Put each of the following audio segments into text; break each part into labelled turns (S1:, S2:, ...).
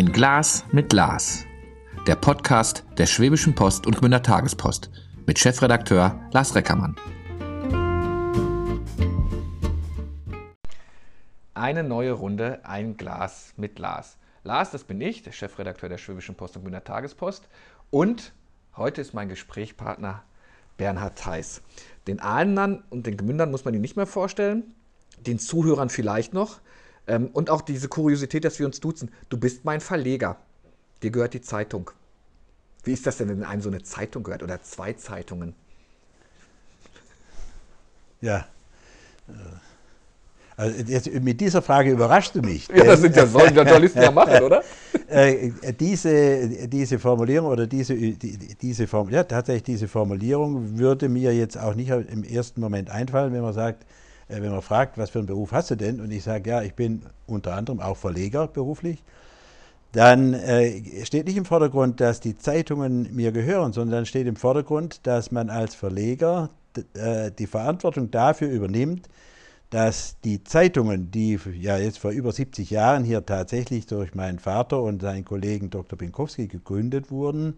S1: Ein Glas mit Lars. Der Podcast der Schwäbischen Post und Gmünder Tagespost mit Chefredakteur Lars Reckermann. Eine neue Runde, ein Glas mit Lars. Lars, das bin ich, der Chefredakteur der Schwäbischen Post und Gmünder Tagespost. Und heute ist mein Gesprächspartner Bernhard Theis. Den Ahlnern und den Gmündern muss man ihn nicht mehr vorstellen, den Zuhörern vielleicht noch. Ähm, und auch diese Kuriosität, dass wir uns duzen. Du bist mein Verleger. Dir gehört die Zeitung. Wie ist das denn, wenn einem so eine Zeitung gehört oder zwei Zeitungen?
S2: Ja. Also jetzt, mit dieser Frage überraschst du mich.
S1: Ja, das sind ja sollen Journalisten ja machen, oder?
S2: Äh, diese, diese Formulierung oder diese, die, diese Form, ja, tatsächlich diese Formulierung würde mir jetzt auch nicht im ersten Moment einfallen, wenn man sagt, äh, wenn man fragt, was für einen Beruf hast du denn? Und ich sage, ja, ich bin unter anderem auch Verleger beruflich. Dann äh, steht nicht im Vordergrund, dass die Zeitungen mir gehören, sondern steht im Vordergrund, dass man als Verleger äh, die Verantwortung dafür übernimmt, dass die Zeitungen, die ja jetzt vor über 70 Jahren hier tatsächlich durch meinen Vater und seinen Kollegen Dr. Binkowski gegründet wurden,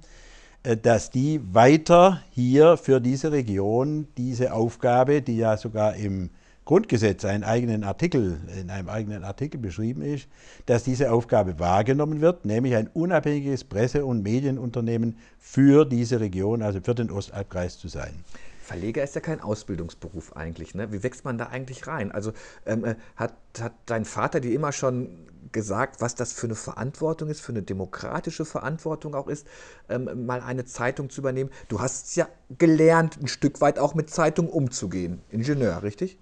S2: äh, dass die weiter hier für diese Region diese Aufgabe, die ja sogar im Grundgesetz einen eigenen Artikel, in einem eigenen Artikel beschrieben ist, dass diese Aufgabe wahrgenommen wird, nämlich ein unabhängiges Presse- und Medienunternehmen für diese Region, also für den Ostalbkreis zu sein.
S1: Verleger ist ja kein Ausbildungsberuf eigentlich. Ne? Wie wächst man da eigentlich rein? Also ähm, äh, hat, hat dein Vater dir immer schon gesagt, was das für eine Verantwortung ist, für eine demokratische Verantwortung auch ist, ähm, mal eine Zeitung zu übernehmen? Du hast ja gelernt, ein Stück weit auch mit Zeitungen umzugehen. Ingenieur, richtig?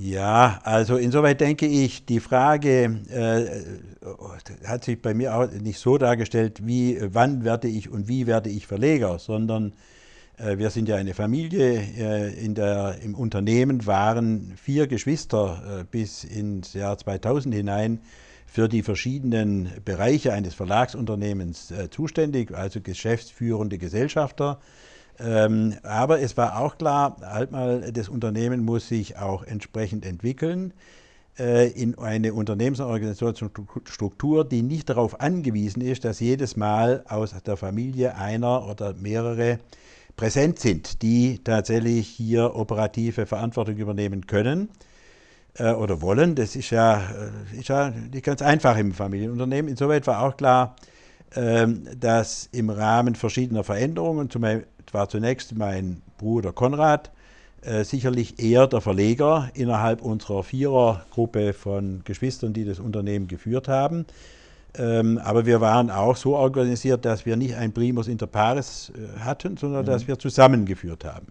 S2: Ja, also insoweit denke ich, die Frage äh, hat sich bei mir auch nicht so dargestellt, wie, wann werde ich und wie werde ich Verleger, sondern äh, wir sind ja eine Familie. Äh, in der, Im Unternehmen waren vier Geschwister äh, bis ins Jahr 2000 hinein für die verschiedenen Bereiche eines Verlagsunternehmens äh, zuständig, also geschäftsführende Gesellschafter. Ähm, aber es war auch klar, halt mal, das Unternehmen muss sich auch entsprechend entwickeln äh, in eine Unternehmensorganisationsstruktur, die nicht darauf angewiesen ist, dass jedes Mal aus der Familie einer oder mehrere präsent sind, die tatsächlich hier operative Verantwortung übernehmen können äh, oder wollen. Das ist ja, äh, ist ja nicht ganz einfach im Familienunternehmen. Insoweit war auch klar, ähm, dass im Rahmen verschiedener Veränderungen, zum Beispiel war zunächst mein Bruder Konrad, äh, sicherlich eher der Verleger innerhalb unserer Vierergruppe von Geschwistern, die das Unternehmen geführt haben. Ähm, aber wir waren auch so organisiert, dass wir nicht ein Primus inter pares äh, hatten, sondern mhm. dass wir zusammengeführt haben.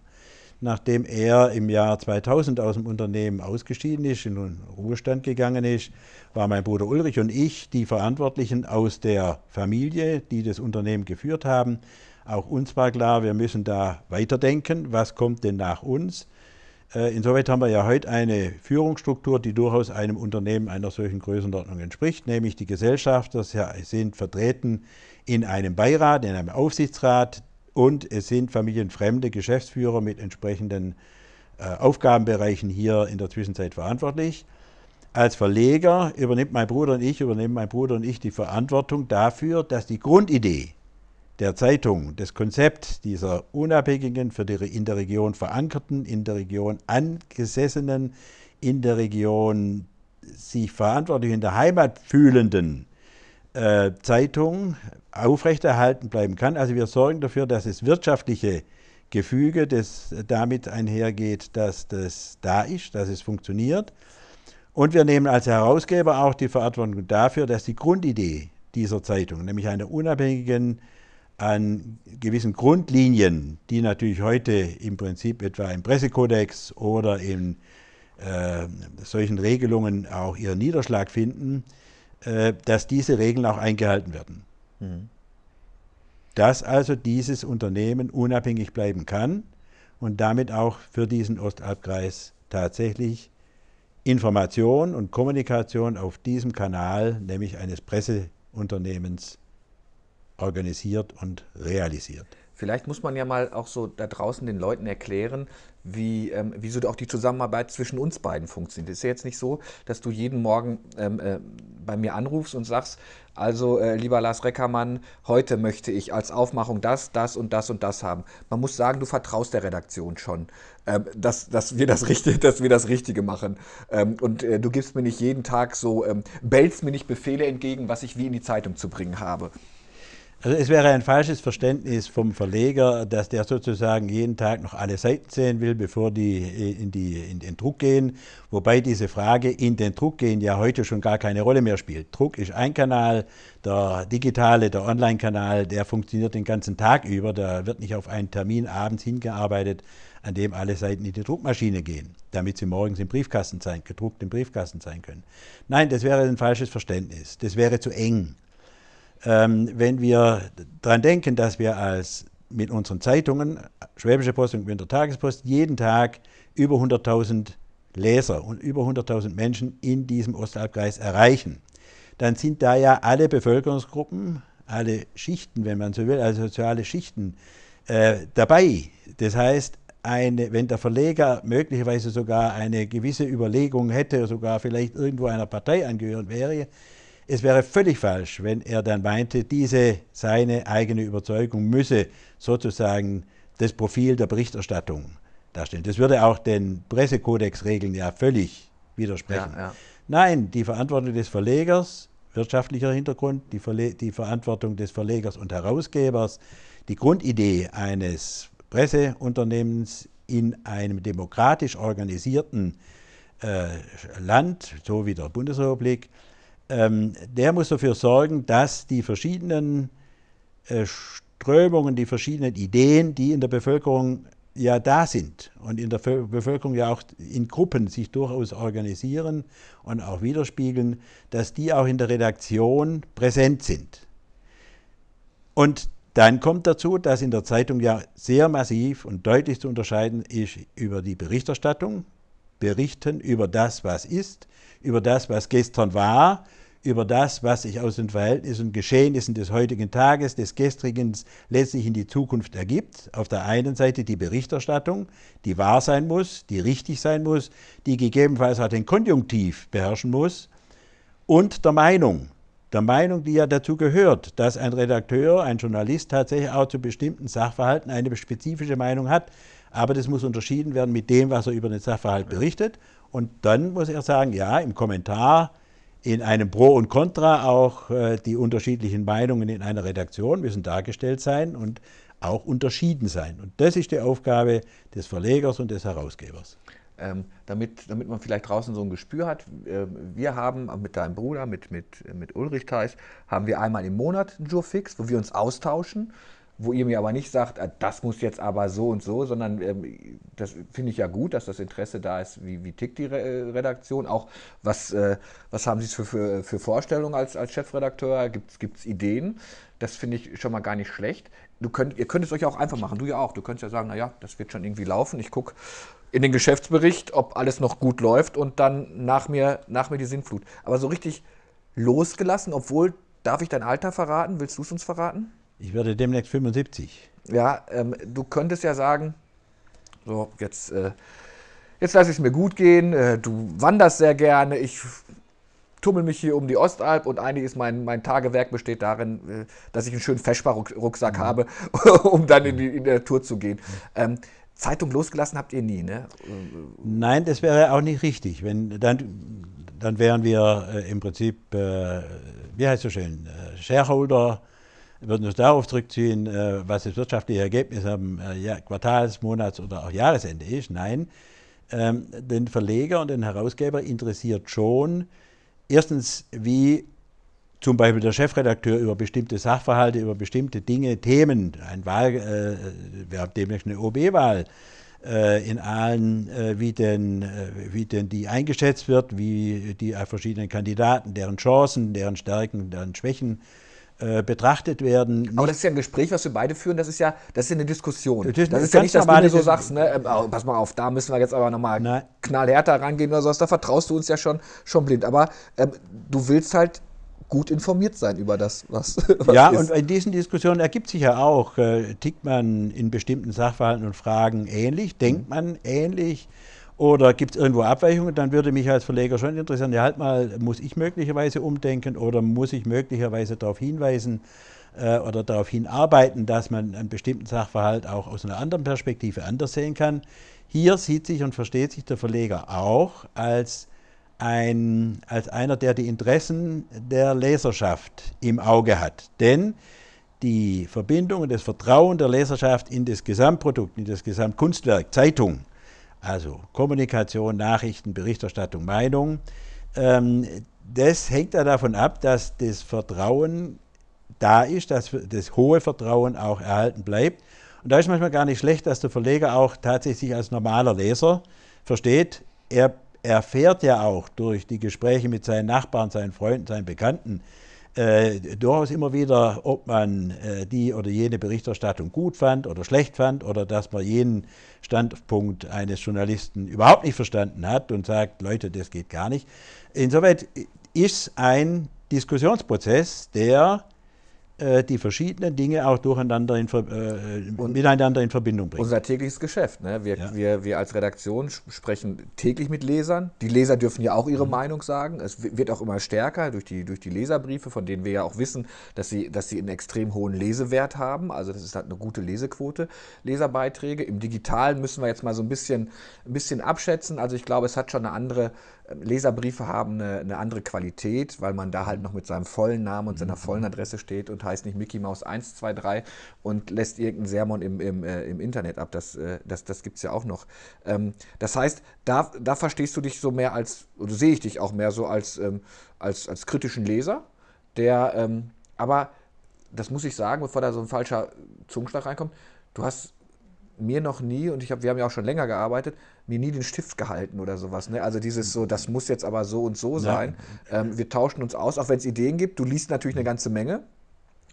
S2: Nachdem er im Jahr 2000 aus dem Unternehmen ausgeschieden ist, in den Ruhestand gegangen ist, war mein Bruder Ulrich und ich die Verantwortlichen aus der Familie, die das Unternehmen geführt haben. Auch uns war klar, wir müssen da weiterdenken. Was kommt denn nach uns? Äh, insoweit haben wir ja heute eine Führungsstruktur, die durchaus einem Unternehmen einer solchen Größenordnung entspricht, nämlich die Gesellschafter sind vertreten in einem Beirat, in einem Aufsichtsrat und es sind familienfremde Geschäftsführer mit entsprechenden äh, Aufgabenbereichen hier in der Zwischenzeit verantwortlich. Als Verleger übernimmt mein Bruder und ich, übernehmen mein Bruder und ich die Verantwortung dafür, dass die Grundidee, der Zeitung das Konzept dieser unabhängigen, für die in der Region verankerten, in der Region angesessenen, in der Region sich verantwortlich in der Heimat fühlenden äh, Zeitung aufrechterhalten bleiben kann. Also wir sorgen dafür, dass das wirtschaftliche Gefüge, das damit einhergeht, dass das da ist, dass es funktioniert. Und wir nehmen als Herausgeber auch die Verantwortung dafür, dass die Grundidee dieser Zeitung, nämlich einer unabhängigen an gewissen Grundlinien, die natürlich heute im Prinzip etwa im Pressekodex oder in äh, solchen Regelungen auch ihren Niederschlag finden, äh, dass diese Regeln auch eingehalten werden. Mhm. Dass also dieses Unternehmen unabhängig bleiben kann und damit auch für diesen Ostalbkreis tatsächlich Information und Kommunikation auf diesem Kanal, nämlich eines Presseunternehmens, organisiert und realisiert.
S1: Vielleicht muss man ja mal auch so da draußen den Leuten erklären, wie, ähm, wie so auch die Zusammenarbeit zwischen uns beiden funktioniert. Es ist ja jetzt nicht so, dass du jeden Morgen ähm, äh, bei mir anrufst und sagst, also äh, lieber Lars Reckermann, heute möchte ich als Aufmachung das, das und das und das haben. Man muss sagen, du vertraust der Redaktion schon, ähm, dass, dass, wir das Richtige, dass wir das Richtige machen. Ähm, und äh, du gibst mir nicht jeden Tag so, ähm, bellst mir nicht Befehle entgegen, was ich wie in die Zeitung zu bringen habe.
S2: Also es wäre ein falsches Verständnis vom Verleger, dass der sozusagen jeden Tag noch alle Seiten sehen will, bevor die in, die in den Druck gehen. Wobei diese Frage in den Druck gehen ja heute schon gar keine Rolle mehr spielt. Druck ist ein Kanal, der digitale, der Online-Kanal, der funktioniert den ganzen Tag über. Da wird nicht auf einen Termin abends hingearbeitet, an dem alle Seiten in die Druckmaschine gehen, damit sie morgens im Briefkasten sein, gedruckt im Briefkasten sein können. Nein, das wäre ein falsches Verständnis. Das wäre zu eng. Ähm, wenn wir daran denken, dass wir als mit unseren Zeitungen, Schwäbische Post und Winter Tagespost, jeden Tag über 100.000 Leser und über 100.000 Menschen in diesem Ostalbkreis erreichen, dann sind da ja alle Bevölkerungsgruppen, alle Schichten, wenn man so will, also soziale Schichten äh, dabei. Das heißt, eine, wenn der Verleger möglicherweise sogar eine gewisse Überlegung hätte, sogar vielleicht irgendwo einer Partei angehören wäre, es wäre völlig falsch, wenn er dann meinte, diese seine eigene Überzeugung müsse sozusagen das Profil der Berichterstattung darstellen. Das würde auch den Pressekodexregeln ja völlig widersprechen. Ja, ja. Nein, die Verantwortung des Verlegers, wirtschaftlicher Hintergrund, die, Verle die Verantwortung des Verlegers und Herausgebers, die Grundidee eines Presseunternehmens in einem demokratisch organisierten äh, Land, so wie der Bundesrepublik, ähm, der muss dafür sorgen, dass die verschiedenen äh, Strömungen, die verschiedenen Ideen, die in der Bevölkerung ja da sind und in der Bevölkerung ja auch in Gruppen sich durchaus organisieren und auch widerspiegeln, dass die auch in der Redaktion präsent sind. Und dann kommt dazu, dass in der Zeitung ja sehr massiv und deutlich zu unterscheiden ist über die Berichterstattung, berichten über das, was ist, über das, was gestern war, über das, was sich aus den Verhältnissen und Geschehnissen des heutigen Tages, des gestrigen letztlich in die Zukunft ergibt. Auf der einen Seite die Berichterstattung, die wahr sein muss, die richtig sein muss, die gegebenenfalls auch den Konjunktiv beherrschen muss und der Meinung. Der Meinung, die ja dazu gehört, dass ein Redakteur, ein Journalist tatsächlich auch zu bestimmten Sachverhalten eine spezifische Meinung hat. Aber das muss unterschieden werden mit dem, was er über den Sachverhalt berichtet. Und dann muss er sagen, ja, im Kommentar in einem Pro und Contra auch äh, die unterschiedlichen Meinungen in einer Redaktion müssen dargestellt sein und auch unterschieden sein. Und das ist die Aufgabe des Verlegers und des Herausgebers.
S1: Ähm, damit, damit man vielleicht draußen so ein Gespür hat. Äh, wir haben mit deinem Bruder, mit, mit, mit Ulrich Theis, haben wir einmal im Monat einen Jurfix, wo wir uns austauschen wo ihr mir aber nicht sagt, ah, das muss jetzt aber so und so, sondern ähm, das finde ich ja gut, dass das Interesse da ist, wie, wie tickt die Re Redaktion, auch was, äh, was haben Sie für, für, für Vorstellungen als, als Chefredakteur, gibt es Ideen, das finde ich schon mal gar nicht schlecht. Du könnt, ihr könnt es euch auch einfach machen, du ja auch, du könntest ja sagen, naja, das wird schon irgendwie laufen, ich gucke in den Geschäftsbericht, ob alles noch gut läuft und dann nach mir, nach mir die Sinnflut. Aber so richtig losgelassen, obwohl, darf ich dein Alter verraten, willst du es uns verraten?
S2: Ich werde demnächst 75.
S1: Ja, ähm, du könntest ja sagen, so, jetzt, äh, jetzt lasse ich es mir gut gehen, äh, du wanderst sehr gerne, ich tummel mich hier um die Ostalb und eigentlich ist mein, mein Tagewerk besteht darin, äh, dass ich einen schönen Feschbar-Rucksack mhm. habe, um dann in die, in der Tour zu gehen. Ähm, Zeitung losgelassen habt ihr nie, ne?
S2: Nein, das wäre auch nicht richtig. Wenn, dann, dann wären wir äh, im Prinzip, äh, wie heißt es so schön, äh, Shareholder würden uns darauf zurückziehen, äh, was das wirtschaftliche Ergebnis am äh, Quartals-, Monats- oder auch Jahresende ist. Nein, ähm, den Verleger und den Herausgeber interessiert schon, erstens, wie zum Beispiel der Chefredakteur über bestimmte Sachverhalte, über bestimmte Dinge, Themen, ein Wahl, äh, wir haben demnächst eine OB-Wahl äh, in Aalen, äh, wie, denn, äh, wie denn die eingeschätzt wird, wie die verschiedenen Kandidaten, deren Chancen, deren Stärken, deren Schwächen äh, betrachtet werden.
S1: Aber das ist ja ein Gespräch, was wir beide führen, das ist ja, das ist ja eine Diskussion. Das ist, das ist ja nicht, dass du mir so sagst, ne, äh, pass mal auf, da müssen wir jetzt aber nochmal knallhärter rangehen oder sowas, da vertraust du uns ja schon, schon blind. Aber ähm, du willst halt gut informiert sein über das, was,
S2: was Ja, ist. und in diesen Diskussionen ergibt sich ja auch, äh, tickt man in bestimmten Sachverhalten und Fragen ähnlich, denkt mhm. man ähnlich oder gibt es irgendwo Abweichungen? Dann würde mich als Verleger schon interessieren, ja halt mal, muss ich möglicherweise umdenken oder muss ich möglicherweise darauf hinweisen, äh, oder darauf hinarbeiten, dass man einen bestimmten Sachverhalt auch aus einer anderen Perspektive anders sehen kann. Hier sieht sich und versteht sich der Verleger auch als, ein, als einer, der die Interessen der Leserschaft im Auge hat. Denn die Verbindung und das Vertrauen der Leserschaft in das Gesamtprodukt, in das Gesamtkunstwerk, Zeitung, also Kommunikation, Nachrichten, Berichterstattung, Meinung, ähm, das hängt ja davon ab, dass das Vertrauen da ist, dass das hohe Vertrauen auch erhalten bleibt. Und da ist manchmal gar nicht schlecht, dass der Verleger auch tatsächlich als normaler Leser versteht, er erfährt ja auch durch die Gespräche mit seinen Nachbarn, seinen Freunden, seinen Bekannten, äh, durchaus immer wieder, ob man äh, die oder jene Berichterstattung gut fand oder schlecht fand oder dass man jenen Standpunkt eines Journalisten überhaupt nicht verstanden hat und sagt, Leute, das geht gar nicht. Insoweit ist ein Diskussionsprozess, der äh, die verschiedenen Dinge auch durcheinander in, äh, miteinander in Verbindung bringen.
S1: Unser tägliches Geschäft. Ne? Wir, ja. wir, wir als Redaktion sprechen täglich mit Lesern. Die Leser dürfen ja auch ihre mhm. Meinung sagen. Es wird auch immer stärker durch die, durch die Leserbriefe, von denen wir ja auch wissen, dass sie, dass sie einen extrem hohen Lesewert haben. Also das ist halt eine gute Lesequote, Leserbeiträge. Im Digitalen müssen wir jetzt mal so ein bisschen, ein bisschen abschätzen. Also ich glaube, es hat schon eine andere Leserbriefe haben eine, eine, andere Qualität, weil man da halt noch mit seinem vollen Namen und seiner mhm. vollen Adresse steht und heißt nicht Mickey Mouse 123 und lässt irgendeinen Sermon im, im, äh, im Internet ab. Das, äh, das, das gibt es ja auch noch. Ähm, das heißt, da, da verstehst du dich so mehr als, oder sehe ich dich auch mehr so als, ähm, als, als kritischen Leser, der ähm, aber, das muss ich sagen, bevor da so ein falscher Zungenschlag reinkommt, du hast mir noch nie, und ich hab, wir haben ja auch schon länger gearbeitet, mir nie den Stift gehalten oder sowas. Ne? Also dieses so, das muss jetzt aber so und so sein. Ja. Ähm, wir tauschen uns aus, auch wenn es Ideen gibt. Du liest natürlich eine ganze Menge.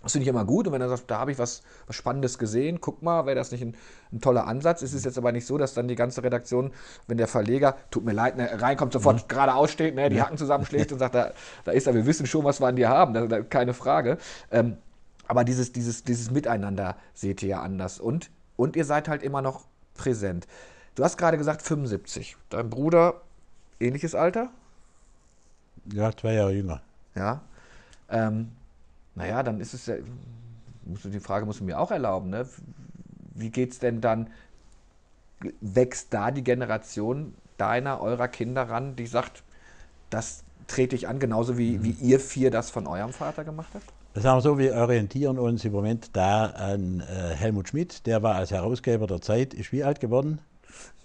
S1: Das finde ich immer gut. Und wenn du sagst, da habe ich was, was Spannendes gesehen, guck mal, wäre das nicht ein, ein, toller Ansatz. Es ist jetzt aber nicht so, dass dann die ganze Redaktion, wenn der Verleger, tut mir leid, ne, reinkommt, sofort mhm. geradeaus steht, ne, die Hacken zusammenschlägt und sagt, da, da ist er, wir wissen schon, was wir an dir haben, da, da, keine Frage. Ähm, aber dieses, dieses, dieses Miteinander seht ihr ja anders. Und und ihr seid halt immer noch präsent. Du hast gerade gesagt 75. Dein Bruder, ähnliches Alter?
S2: Ja, zwei Jahre jünger.
S1: Ja. Ähm, naja, dann ist es musst du, die Frage musst du mir auch erlauben, ne? Wie geht es denn dann, wächst da die Generation deiner, eurer Kinder ran, die sagt, das trete ich an, genauso wie, mhm. wie ihr vier das von eurem Vater gemacht habt?
S2: Sagen wir so, wir orientieren uns im Moment da an äh, Helmut Schmidt, der war als Herausgeber der Zeit, ist wie alt geworden?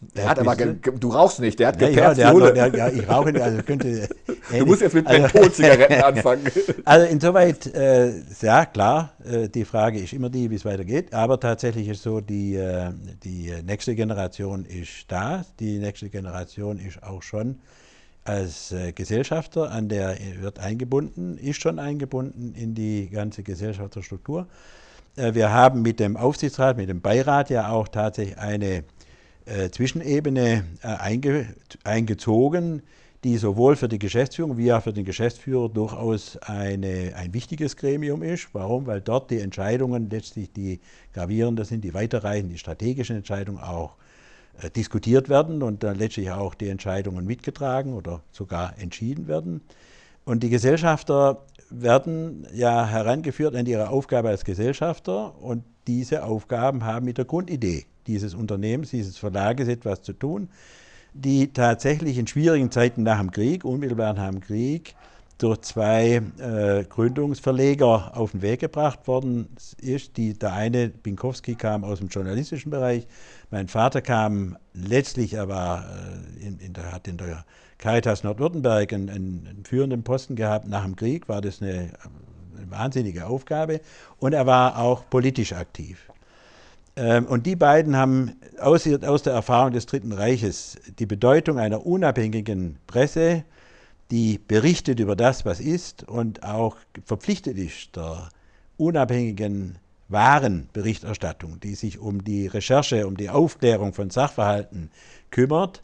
S1: Der, hat aber, du rauchst nicht, der hat
S2: ja, geperzt, ja, der hat, der, ja, ich rauche nicht, also könnte...
S1: du musst jetzt mit also, Mentholzigaretten anfangen.
S2: Also insoweit, äh, ja klar, äh, die Frage ist immer die, wie es weitergeht, aber tatsächlich ist so, die, äh, die nächste Generation ist da, die nächste Generation ist auch schon als äh, Gesellschafter an der wird eingebunden, ist schon eingebunden in die ganze Gesellschafterstruktur. Äh, wir haben mit dem Aufsichtsrat, mit dem Beirat ja auch tatsächlich eine äh, Zwischenebene äh, einge, eingezogen, die sowohl für die Geschäftsführung wie auch für den Geschäftsführer durchaus eine, ein wichtiges Gremium ist. Warum? Weil dort die Entscheidungen letztlich die gravierenden sind, die weiterreichenden, die strategischen Entscheidungen auch äh, diskutiert werden und dann letztlich auch die Entscheidungen mitgetragen oder sogar entschieden werden. Und die Gesellschafter werden ja herangeführt an ihre Aufgabe als Gesellschafter und diese Aufgaben haben mit der Grundidee dieses Unternehmens, dieses Verlages etwas zu tun, die tatsächlich in schwierigen Zeiten nach dem Krieg, unmittelbar nach dem Krieg, durch zwei äh, Gründungsverleger auf den Weg gebracht worden ist. Die, der eine, Binkowski, kam aus dem journalistischen Bereich. Mein Vater kam letztlich, er war äh, in, in der, hat in der Caritas Nordwürttemberg einen, einen, führenden Posten gehabt. Nach dem Krieg war das eine, eine wahnsinnige Aufgabe und er war auch politisch aktiv. Ähm, und die beiden haben aus, aus der Erfahrung des Dritten Reiches die Bedeutung einer unabhängigen Presse, die berichtet über das, was ist und auch verpflichtet ist der unabhängigen wahren Berichterstattung, die sich um die Recherche, um die Aufklärung von Sachverhalten kümmert,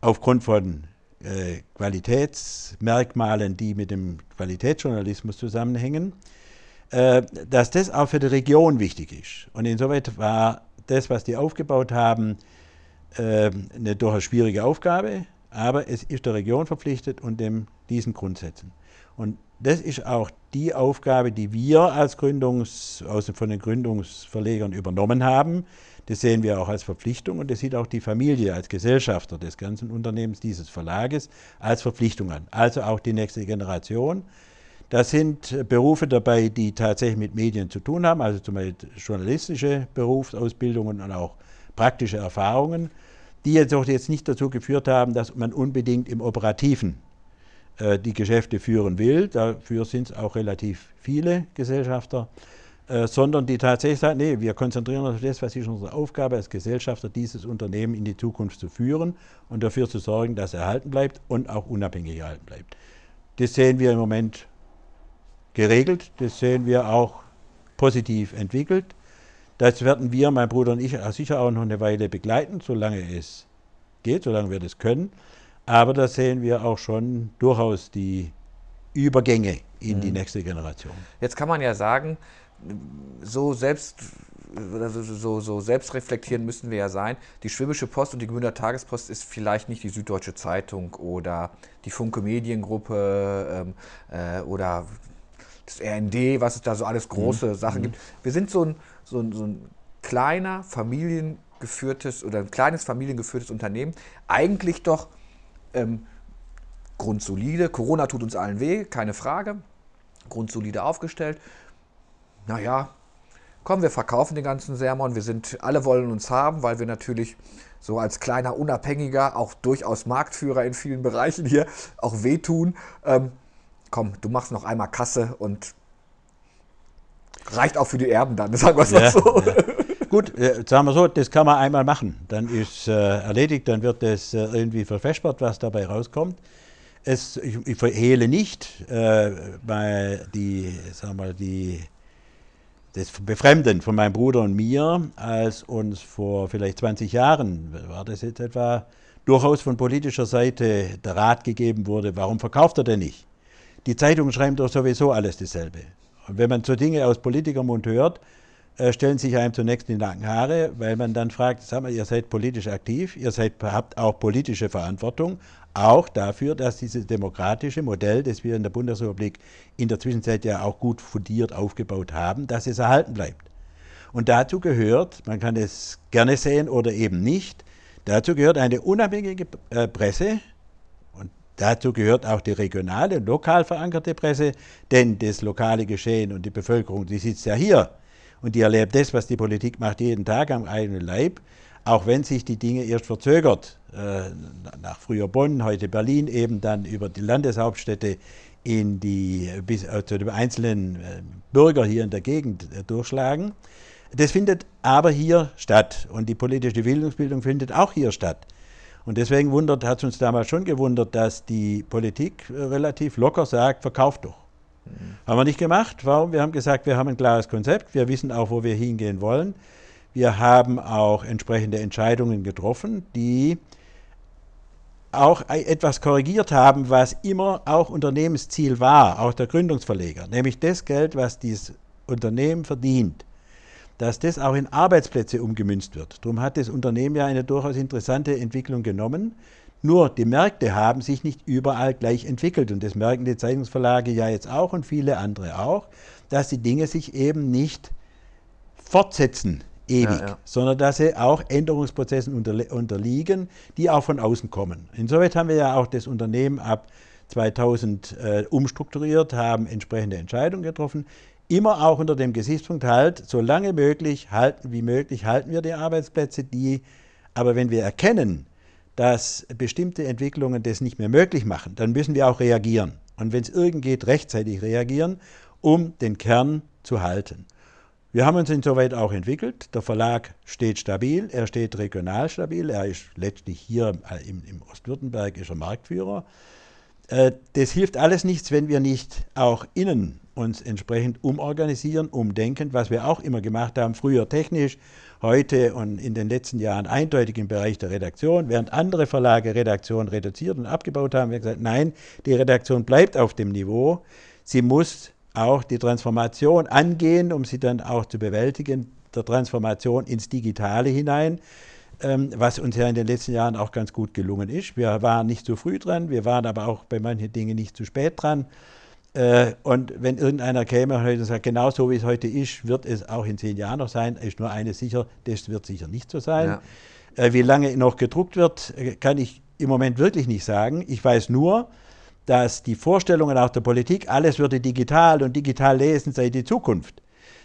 S2: aufgrund von äh, Qualitätsmerkmalen, die mit dem Qualitätsjournalismus zusammenhängen, dass das auch für die Region wichtig ist. Und insoweit war das, was die aufgebaut haben, äh, eine durchaus schwierige Aufgabe, aber es ist der Region verpflichtet und dem, diesen Grundsätzen. Und das ist auch die Aufgabe, die wir als Gründungs, also von den Gründungsverlegern übernommen haben. Das sehen wir auch als Verpflichtung und das sieht auch die Familie als Gesellschafter des ganzen Unternehmens, dieses Verlages, als Verpflichtung an. Also auch die nächste Generation. Da sind Berufe dabei, die tatsächlich mit Medien zu tun haben, also zum Beispiel journalistische Berufsausbildungen und auch praktische Erfahrungen, die jetzt auch jetzt nicht dazu geführt haben, dass man unbedingt im Operativen äh, die Geschäfte führen will. Dafür sind es auch relativ viele Gesellschafter. Äh, sondern die tatsächlich sagen, nee, wir konzentrieren uns auf das, was ist unsere Aufgabe als Gesellschafter, dieses Unternehmen in die Zukunft zu führen und dafür zu sorgen, dass er erhalten bleibt und auch unabhängig erhalten bleibt. Das sehen wir im Moment geregelt, das sehen wir auch positiv entwickelt. Das werden wir, mein Bruder und ich, sicher auch noch eine Weile begleiten, solange es geht, solange wir das können. Aber da sehen wir auch schon durchaus die Übergänge in mhm. die nächste Generation.
S1: Jetzt kann man ja sagen, so selbst also so, so selbstreflektierend müssen wir ja sein. Die Schwäbische Post und die Gmünder Tagespost ist vielleicht nicht die Süddeutsche Zeitung oder die Funke Mediengruppe ähm, äh, oder das RND, was es da so alles große mhm. Sachen mhm. gibt. Wir sind so ein, so, ein, so ein kleiner familiengeführtes oder ein kleines familiengeführtes Unternehmen. Eigentlich doch ähm, grundsolide. Corona tut uns allen weh, keine Frage. Grundsolide aufgestellt naja, komm, wir verkaufen den ganzen Sermon, wir sind, alle wollen uns haben, weil wir natürlich so als kleiner Unabhängiger, auch durchaus Marktführer in vielen Bereichen hier, auch wehtun. Ähm, komm, du machst noch einmal Kasse und reicht auch für die Erben dann, sagen wir es ja, mal so.
S2: Ja. Gut, äh, sagen wir so, das kann man einmal machen. Dann ist äh, erledigt, dann wird das äh, irgendwie verfespert, was dabei rauskommt. Es, ich, ich verhehle nicht, äh, weil die, sagen wir, die das Befremden von meinem Bruder und mir, als uns vor vielleicht 20 Jahren, war das jetzt etwa, durchaus von politischer Seite der Rat gegeben wurde, warum verkauft er denn nicht? Die Zeitungen schreiben doch sowieso alles dasselbe. Und wenn man so Dinge aus Politikermund hört, äh, stellen sich einem zunächst die nacken Haare, weil man dann fragt, sag mal, ihr seid politisch aktiv, ihr seid, habt auch politische Verantwortung, auch dafür, dass dieses demokratische Modell, das wir in der Bundesrepublik in der Zwischenzeit ja auch gut fundiert aufgebaut haben, dass es erhalten bleibt. Und dazu gehört, man kann es gerne sehen oder eben nicht, dazu gehört eine unabhängige äh, Presse dazu gehört auch die regionale, lokal verankerte Presse, denn das lokale Geschehen und die Bevölkerung, die sitzt ja hier und die erlebt das, was die Politik macht, jeden Tag am eigenen Leib auch wenn sich die Dinge erst verzögert, äh, nach früher Bonn, heute Berlin, eben dann über die Landeshauptstädte in die, bis äh, zu den einzelnen äh, Bürger hier in der Gegend äh, durchschlagen. Das findet aber hier statt und die politische Bildungsbildung findet auch hier statt. Und deswegen wundert, hat es uns damals schon gewundert, dass die Politik äh, relativ locker sagt, verkauft doch. Mhm. Haben wir nicht gemacht. Warum? Wir haben gesagt, wir haben ein klares Konzept, wir wissen auch, wo wir hingehen wollen. Wir haben auch entsprechende Entscheidungen getroffen, die auch etwas korrigiert haben, was immer auch Unternehmensziel war, auch der Gründungsverleger, nämlich das Geld, was dieses Unternehmen verdient, dass das auch in Arbeitsplätze umgemünzt wird. Darum hat das Unternehmen ja eine durchaus interessante Entwicklung genommen. Nur die Märkte haben sich nicht überall gleich entwickelt und das merken die Zeitungsverlage ja jetzt auch und viele andere auch, dass die Dinge sich eben nicht fortsetzen ewig, ja, ja. sondern dass sie auch Änderungsprozessen unterliegen, die auch von außen kommen. Insoweit haben wir ja auch das Unternehmen ab 2000 äh, umstrukturiert, haben entsprechende Entscheidungen getroffen, immer auch unter dem Gesichtspunkt halt, so lange möglich, halten wie möglich, halten wir die Arbeitsplätze, die, aber wenn wir erkennen, dass bestimmte Entwicklungen das nicht mehr möglich machen, dann müssen wir auch reagieren. Und wenn es irgend geht, rechtzeitig reagieren, um den Kern zu halten. Wir haben uns insoweit auch entwickelt. Der Verlag steht stabil, er steht regional stabil, er ist letztlich hier im, im Ostwürttemberg ist er Marktführer. Äh, das hilft alles nichts, wenn wir nicht auch innen uns entsprechend umorganisieren, umdenken, was wir auch immer gemacht haben, früher technisch, heute und in den letzten Jahren eindeutig im Bereich der Redaktion, während andere Verlage Redaktion reduziert und abgebaut haben, wir gesagt, nein, die Redaktion bleibt auf dem Niveau, sie muss auch die Transformation angehen, um sie dann auch zu bewältigen, der Transformation ins Digitale hinein, was uns ja in den letzten Jahren auch ganz gut gelungen ist. Wir waren nicht zu früh dran, wir waren aber auch bei manchen Dingen nicht zu spät dran. Äh, und wenn irgendeiner käme heute und sagt, genau so wie es heute ist, wird es auch in zehn Jahren noch sein, ist nur eines sicher, das wird sicher nicht so sein. Ja. Äh, wie lange noch gedruckt wird, äh, kann ich im Moment wirklich nicht sagen. Ich weiß nur, dass die Vorstellungen auch der Politik, alles würde digital und digital lesen sei die Zukunft,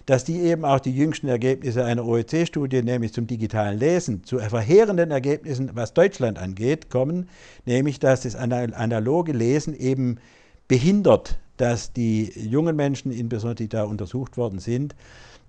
S2: dass die eben auch die jüngsten Ergebnisse einer OEC-Studie, nämlich zum digitalen Lesen, zu verheerenden Ergebnissen, was Deutschland angeht, kommen, nämlich dass das analoge Lesen eben behindert dass die jungen Menschen, insbesondere die da untersucht worden sind,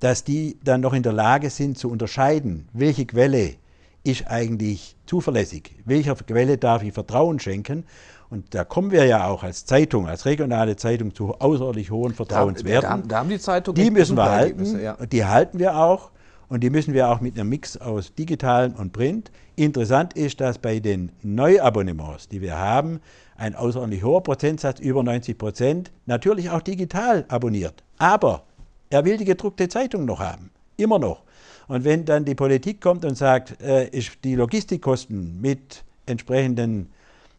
S2: dass die dann noch in der Lage sind zu unterscheiden, welche Quelle ist eigentlich zuverlässig, welcher Quelle darf ich Vertrauen schenken. Und da kommen wir ja auch als Zeitung, als regionale Zeitung zu außerordentlich hohen Vertrauenswerten. Da,
S1: da, haben die Zeitungen
S2: die müssen wir halten, ja. die halten wir auch und die müssen wir auch mit einem Mix aus digitalen und Print. Interessant ist, dass bei den Neuabonnements, die wir haben, ein außerordentlich hoher Prozentsatz, über 90 Prozent, natürlich auch digital abonniert. Aber er will die gedruckte Zeitung noch haben, immer noch. Und wenn dann die Politik kommt und sagt, äh, die Logistikkosten mit entsprechenden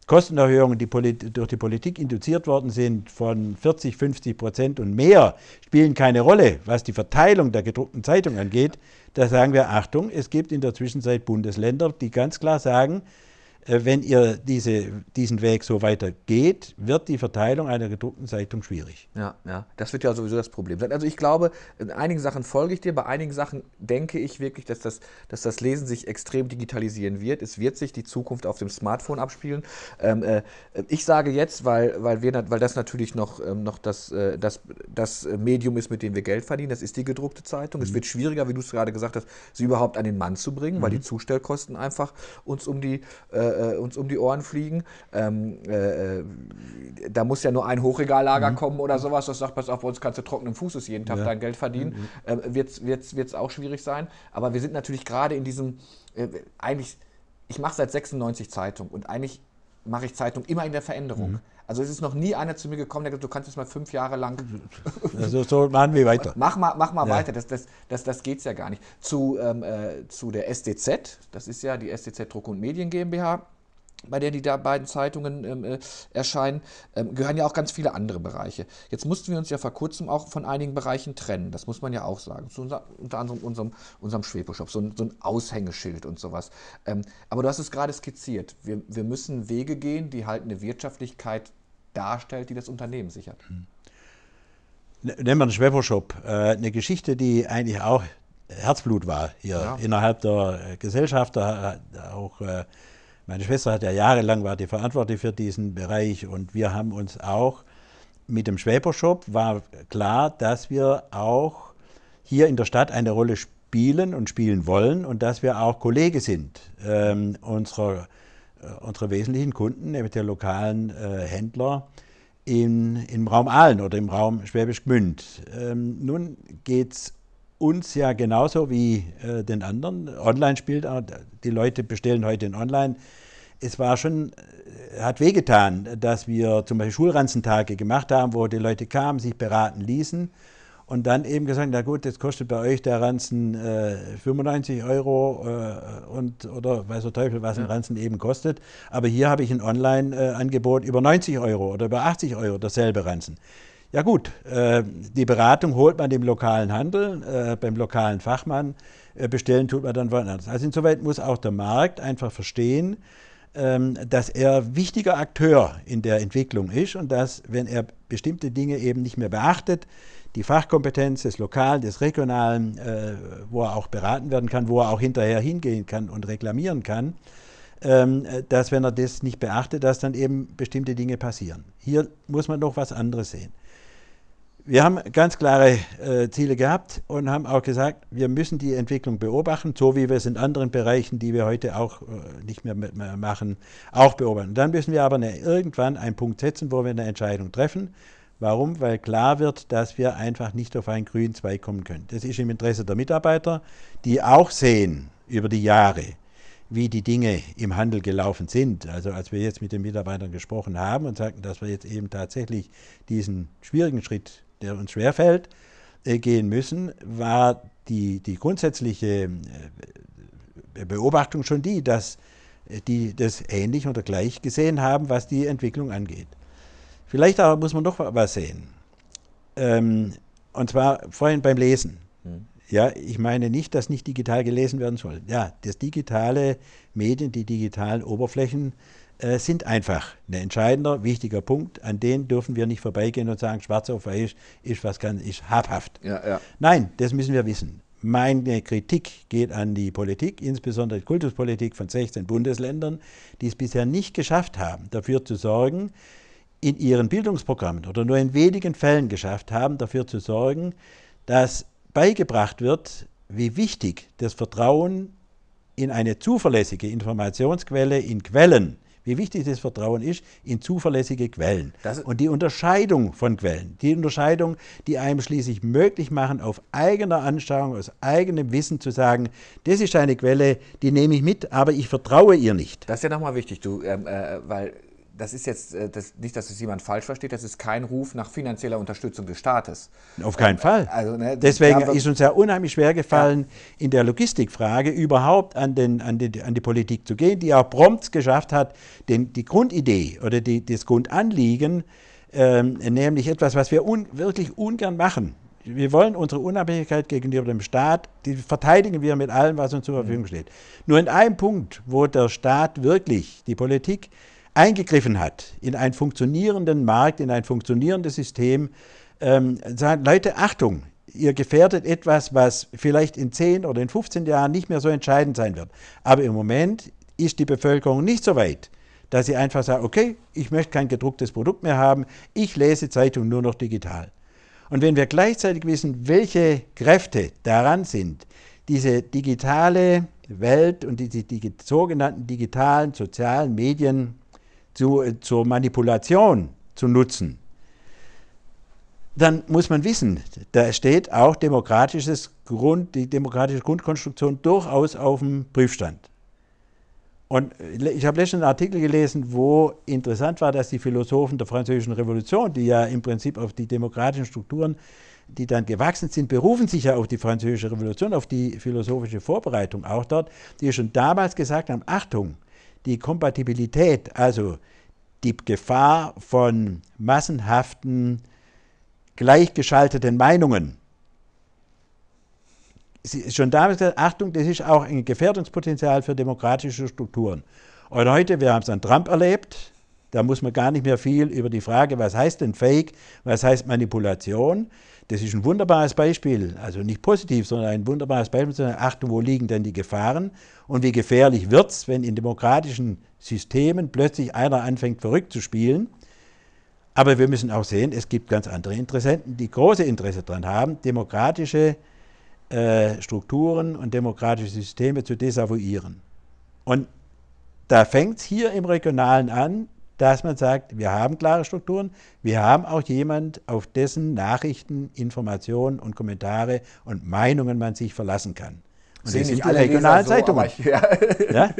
S2: Kostenerhöhungen, die durch die Politik induziert worden sind, von 40, 50 Prozent und mehr, spielen keine Rolle, was die Verteilung der gedruckten Zeitung angeht. Da sagen wir, Achtung, es gibt in der Zwischenzeit Bundesländer, die ganz klar sagen, wenn ihr diese, diesen Weg so weiter geht, wird die Verteilung einer gedruckten Zeitung schwierig.
S1: Ja, ja, das wird ja sowieso das Problem sein. Also ich glaube, in einigen Sachen folge ich dir, bei einigen Sachen denke ich wirklich, dass das, dass das Lesen sich extrem digitalisieren wird. Es wird sich die Zukunft auf dem Smartphone abspielen. Ähm, äh, ich sage jetzt, weil, weil, wir, weil das natürlich noch, ähm, noch das, äh, das, das Medium ist, mit dem wir Geld verdienen, das ist die gedruckte Zeitung. Mhm. Es wird schwieriger, wie du es gerade gesagt hast, sie überhaupt an den Mann zu bringen, mhm. weil die Zustellkosten einfach uns um die äh, äh, uns um die Ohren fliegen. Ähm, äh, äh, da muss ja nur ein Hochregallager mhm. kommen oder sowas, das sagt, pass auf, bei uns kannst du trockenen Fußes jeden Tag ja. dein Geld verdienen. Mhm. Äh, Wird es auch schwierig sein. Aber wir sind natürlich gerade in diesem, äh, eigentlich, ich mache seit 96 Zeitung und eigentlich mache ich Zeitung immer in der Veränderung. Mhm. Also es ist noch nie einer zu mir gekommen, der gesagt, du kannst jetzt mal fünf Jahre lang.
S2: Also so machen wir weiter.
S1: Mach mal, mach mal ja. weiter, das, das, das, das geht es ja gar nicht. Zu, ähm, äh, zu der SDZ, das ist ja die SDZ Druck und Medien GmbH bei der die da beiden Zeitungen ähm, äh, erscheinen, ähm, gehören ja auch ganz viele andere Bereiche. Jetzt mussten wir uns ja vor kurzem auch von einigen Bereichen trennen, das muss man ja auch sagen. Zu unser, unter anderem unserem, unserem Schweposhop, so ein, so ein Aushängeschild und sowas. Ähm, aber du hast es gerade skizziert. Wir, wir müssen Wege gehen, die halt eine Wirtschaftlichkeit darstellt, die das Unternehmen sichert. Hm.
S2: Nehmen wir den Schweposhop. Äh, eine Geschichte, die eigentlich auch Herzblut war hier ja. innerhalb der Gesellschaft, auch äh, meine Schwester hat ja jahrelang war die verantwortlich für diesen Bereich und wir haben uns auch mit dem Schwäbershop war klar, dass wir auch hier in der Stadt eine Rolle spielen und spielen wollen und dass wir auch Kollege sind ähm, unserer, äh, unserer wesentlichen Kunden, nämlich der lokalen äh, Händler in, im Raum Aalen oder im Raum Schwäbisch Gmünd. Ähm, nun geht es uns ja genauso wie äh, den anderen. Online spielt, die Leute bestellen heute in Online. Es war schon, äh, hat wehgetan, dass wir zum Beispiel Schulranzentage gemacht haben, wo die Leute kamen, sich beraten ließen und dann eben gesagt, na gut, jetzt kostet bei euch der Ranzen äh, 95 Euro äh, und, oder weiß der Teufel, was ein Ranzen eben kostet. Aber hier habe ich ein Online-Angebot über 90 Euro oder über 80 Euro, dasselbe Ranzen. Ja gut, äh, die Beratung holt man dem lokalen Handel, äh, beim lokalen Fachmann, äh, bestellen tut man dann woanders. Also insoweit muss auch der Markt einfach verstehen, ähm, dass er wichtiger Akteur in der Entwicklung ist und dass, wenn er bestimmte Dinge eben nicht mehr beachtet, die Fachkompetenz des Lokalen, des Regionalen, äh, wo er auch beraten werden kann, wo er auch hinterher hingehen kann und reklamieren kann, ähm, dass wenn er das nicht beachtet, dass dann eben bestimmte Dinge passieren. Hier muss man doch was anderes sehen Wir haben ganz klare äh, Ziele gehabt und haben auch gesagt, wir müssen die Entwicklung beobachten, so wie wir es in anderen Bereichen, die wir heute auch äh, nicht mehr, mehr, machen, auch beobachten. Dann müssen wir aber eine, irgendwann einen Punkt setzen, wo wir eine Entscheidung treffen. Warum? Weil klar wird, dass wir einfach nicht auf einen grünen Zweig kommen können. Das ist im Interesse der Mitarbeiter, die auch sehen über die Jahre, wie die Dinge im Handel gelaufen sind. Also als wir jetzt mit den Mitarbeitern gesprochen haben und sagten, dass wir jetzt eben tatsächlich diesen schwierigen Schritt der uns schwerfällt, äh, gehen müssen, war die, die grundsätzliche äh, Beobachtung schon die, dass äh, die das ähnlich oder gleich gesehen haben, was die Entwicklung angeht. Vielleicht aber muss man noch was sehen. Ähm, und zwar vorhin beim Lesen. Hm. Ja, ich meine nicht, dass nicht digital gelesen werden soll. Ja, das digitale Medien, die digitalen Oberflächen äh, sind einfach ein entscheidender, wichtiger Punkt. An den dürfen wir nicht vorbeigehen und sagen, schwarz auf weiß ist was ganz, ist habhaft. Ja, ja. Nein, das müssen wir wissen. Meine Kritik geht an die Politik, insbesondere die Kultuspolitik von 16 Bundesländern, die es bisher nicht geschafft haben, dafür zu sorgen, in ihren Bildungsprogrammen oder nur in wenigen Fällen geschafft haben, dafür zu sorgen, dass beigebracht wird, wie wichtig das Vertrauen in eine zuverlässige Informationsquelle, in Quellen wie wichtig das Vertrauen ist in zuverlässige Quellen. und die Unterscheidung von Quellen, die Unterscheidung, die einem schließlich möglich machen, auf eigener Anschauung, aus eigenem Wissen zu sagen, das ist eine Quelle, die nehme ich mit, aber ich vertraue ihr nicht.
S1: Das ist ja nochmal wichtig, du, ähm, äh, weil das ist jetzt äh, das, nicht, dass es jemand falsch versteht, das ist kein Ruf nach finanzieller Unterstützung des Staates.
S2: Auf keinen Fall. Also, ne, Deswegen ist uns ja unheimlich schwer gefallen, ja. in der Logistikfrage überhaupt an, den, an, die, an die Politik zu gehen, die auch prompt geschafft hat, den, die Grundidee oder die, das Grundanliegen, ähm, nämlich etwas, was wir un, wirklich ungern machen. Wir wollen unsere Unabhängigkeit gegenüber dem Staat, die verteidigen wir mit allem, was uns zur Verfügung steht. Nur in einem Punkt, wo der Staat wirklich, die Politik, eingegriffen hat in einen funktionierenden Markt, in ein funktionierendes System, ähm, sagen, Leute, Achtung, ihr gefährdet etwas, was vielleicht in 10 oder in 15 Jahren nicht mehr so entscheidend sein wird. Aber im Moment ist die Bevölkerung nicht so weit, dass sie einfach sagt, okay, ich möchte kein gedrucktes Produkt mehr haben, ich lese Zeitung nur noch digital. Und wenn wir gleichzeitig wissen, welche Kräfte daran sind, diese digitale Welt und diese die sogenannten digitalen sozialen Medien zu, zur Manipulation zu nutzen, dann muss man wissen, da steht auch demokratisches Grund, die demokratische Grundkonstruktion durchaus auf dem Prüfstand. Und ich habe letztens einen Artikel gelesen, wo interessant war, dass die Philosophen der Französischen Revolution, die ja im Prinzip auf die demokratischen Strukturen, die dann gewachsen sind, berufen sich ja auf die Französische Revolution, auf die philosophische Vorbereitung auch dort, die schon damals gesagt haben, Achtung, die Kompatibilität, also die Gefahr von massenhaften, gleichgeschalteten Meinungen. Schon damals gesagt, Achtung, das ist auch ein Gefährdungspotenzial für demokratische Strukturen. Und heute, wir haben es an Trump erlebt, da muss man gar nicht mehr viel über die Frage, was heißt denn Fake, was heißt Manipulation. Das ist ein wunderbares Beispiel, also nicht positiv, sondern ein wunderbares Beispiel. Achtung, wo liegen denn die Gefahren und wie gefährlich wird es, wenn in demokratischen Systemen plötzlich einer anfängt verrückt zu spielen. Aber wir müssen auch sehen, es gibt ganz andere Interessenten, die große Interesse daran haben, demokratische äh, Strukturen und demokratische Systeme zu desavouieren. Und da fängt es hier im Regionalen an, dass man sagt, wir haben klare Strukturen, wir haben auch jemand, auf dessen Nachrichten, Informationen und Kommentare und Meinungen man sich verlassen kann.
S1: Und sehen nicht alle regionalen so, Zeitungen. Ich, ja, ja?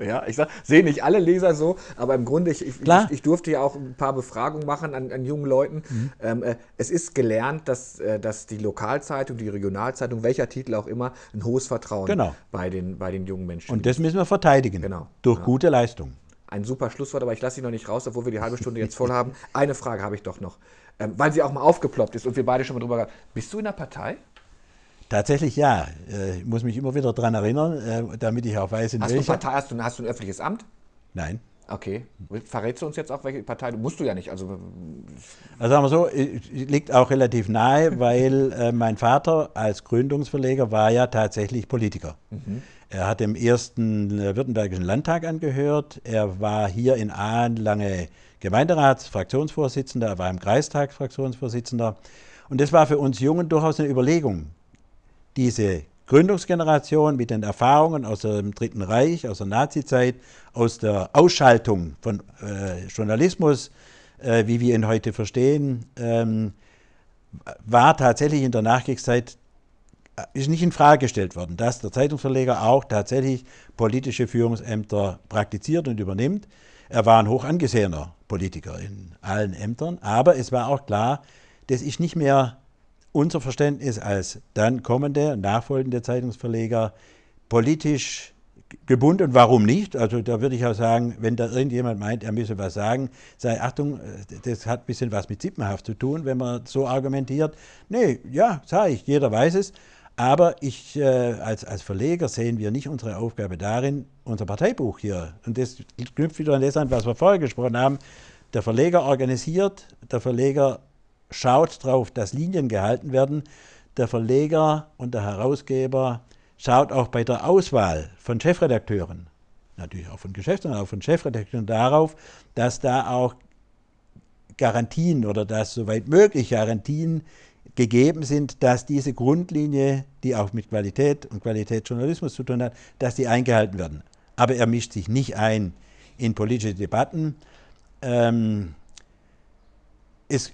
S1: ja, ich sag, sehen nicht alle Leser so, aber im Grunde, ich, ich, ich, ich durfte ja auch ein paar Befragungen machen an, an jungen Leuten. Mhm. Ähm, äh, es ist gelernt, dass, äh, dass die Lokalzeitung, die Regionalzeitung, welcher Titel auch immer, ein hohes Vertrauen
S2: genau.
S1: bei, den, bei den jungen Menschen
S2: Und das müssen wir verteidigen.
S1: Genau.
S2: Durch ja. gute Leistung
S1: ein super Schlusswort, aber ich lasse Sie noch nicht raus, obwohl wir die halbe Stunde jetzt voll haben. Eine Frage habe ich doch noch, ähm, weil sie auch mal aufgeploppt ist und wir beide schon mal drüber. Bist du in der Partei?
S2: Tatsächlich ja. Äh, ich muss mich immer wieder daran erinnern, äh, damit ich auch weiß, in
S1: hast welcher. Du Partei, hast, du, hast du ein öffentliches Amt?
S2: Nein.
S1: Okay. Verrätst du uns jetzt auch, welche Partei? Musst du ja nicht. Also,
S2: also sagen wir so, liegt auch relativ nahe, weil äh, mein Vater als Gründungsverleger war ja tatsächlich Politiker. Mhm. Er hat dem ersten äh, Württembergischen Landtag angehört. Er war hier in Aalen lange Gemeinderatsfraktionsvorsitzender. Er war im Kreistag Fraktionsvorsitzender. Und das war für uns Jungen durchaus eine Überlegung, diese Gründungsgeneration mit den Erfahrungen aus dem Dritten Reich, aus der Nazizeit, aus der Ausschaltung von äh, Journalismus, äh, wie wir ihn heute verstehen, ähm, war tatsächlich in der Nachkriegszeit ist nicht in Frage gestellt worden, dass der Zeitungsverleger auch tatsächlich politische Führungsämter praktiziert und übernimmt. Er war ein hoch angesehener Politiker in allen Ämtern, aber es war auch klar, das ist nicht mehr unser Verständnis als dann kommende, nachfolgende Zeitungsverleger politisch gebunden. Warum nicht? Also da würde ich auch sagen, wenn da irgendjemand meint, er müsse was sagen, sei Achtung, das hat ein bisschen was mit Sippenhaft zu tun, wenn man so argumentiert. Nee, ja, sage ich, jeder weiß es. Aber ich, äh, als, als Verleger sehen wir nicht unsere Aufgabe darin, unser Parteibuch hier, und das knüpft wieder an das an, was wir vorher gesprochen haben, der Verleger organisiert, der Verleger schaut darauf, dass Linien gehalten werden. Der Verleger und der Herausgeber schaut auch bei der Auswahl von Chefredakteuren, natürlich auch von Geschäftsführern, auch von Chefredakteuren darauf, dass da auch Garantien oder dass soweit möglich Garantien gegeben sind, dass diese Grundlinie, die auch mit Qualität und Qualitätsjournalismus zu tun hat, dass die eingehalten werden. Aber er mischt sich nicht ein in politische Debatten. Ähm, es,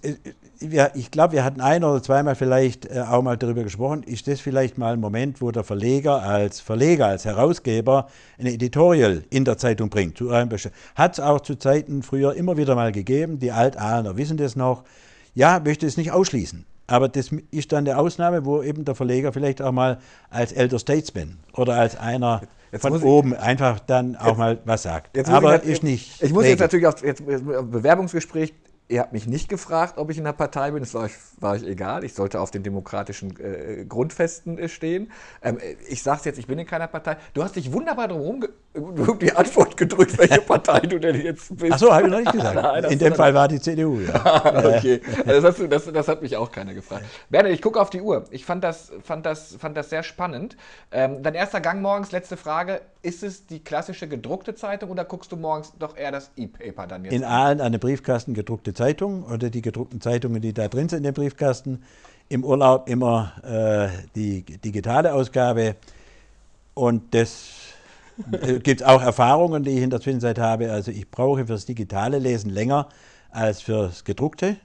S2: ich glaube, wir hatten ein oder zweimal vielleicht äh, auch mal darüber gesprochen, ist das vielleicht mal ein Moment, wo der Verleger als Verleger, als Herausgeber ein Editorial in der Zeitung bringt. Hat es auch zu Zeiten früher immer wieder mal gegeben, die Altahner wissen das noch. Ja, möchte es nicht ausschließen. Aber das ist dann eine Ausnahme, wo eben der Verleger vielleicht auch mal als Elder Statesman oder als einer jetzt von oben einfach dann auch jetzt, mal was sagt.
S1: Aber ich, ist nicht. Ich muss jetzt natürlich auf jetzt, Bewerbungsgespräch Ihr habt mich nicht gefragt, ob ich in der Partei bin. Das war euch, war euch egal. Ich sollte auf den demokratischen äh, Grundfesten äh, stehen. Ähm, ich sage es jetzt, ich bin in keiner Partei. Du hast dich wunderbar drum die Antwort gedrückt, welche Partei du denn jetzt bist.
S2: Ach so, habe ich noch nicht gesagt. Nein, in dem Fall war die CDU.
S1: Ja. okay, also das, das, das, hat mich auch keiner gefragt. Bernhard, ich gucke auf die Uhr. Ich fand das, fand das, fand das sehr spannend. Ähm, dein erster Gang morgens, letzte Frage. Ist es die klassische gedruckte Zeitung oder guckst du morgens doch eher das E-Paper dann jetzt?
S2: In Aalen eine Briefkasten gedruckte Zeitung oder die gedruckten Zeitungen, die da drin sind in dem Briefkasten. Im Urlaub immer äh, die digitale Ausgabe. Und das äh, gibt auch Erfahrungen, die ich in der Zwischenzeit habe. Also ich brauche fürs digitale Lesen länger als fürs gedruckte.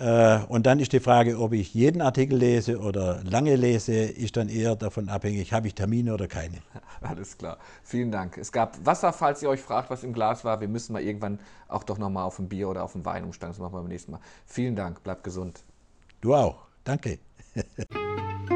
S2: Äh, und dann ist die Frage, ob ich jeden Artikel lese oder lange lese, ist dann eher davon abhängig, habe ich Termine oder keine.
S1: Alles klar. Vielen Dank. Es gab Wasser, falls ihr euch fragt, was im Glas war. Wir müssen mal irgendwann auch doch nochmal auf ein Bier oder auf ein Wein umsteigen. Das machen wir beim nächsten Mal. Vielen Dank. Bleibt gesund.
S2: Du auch. Danke.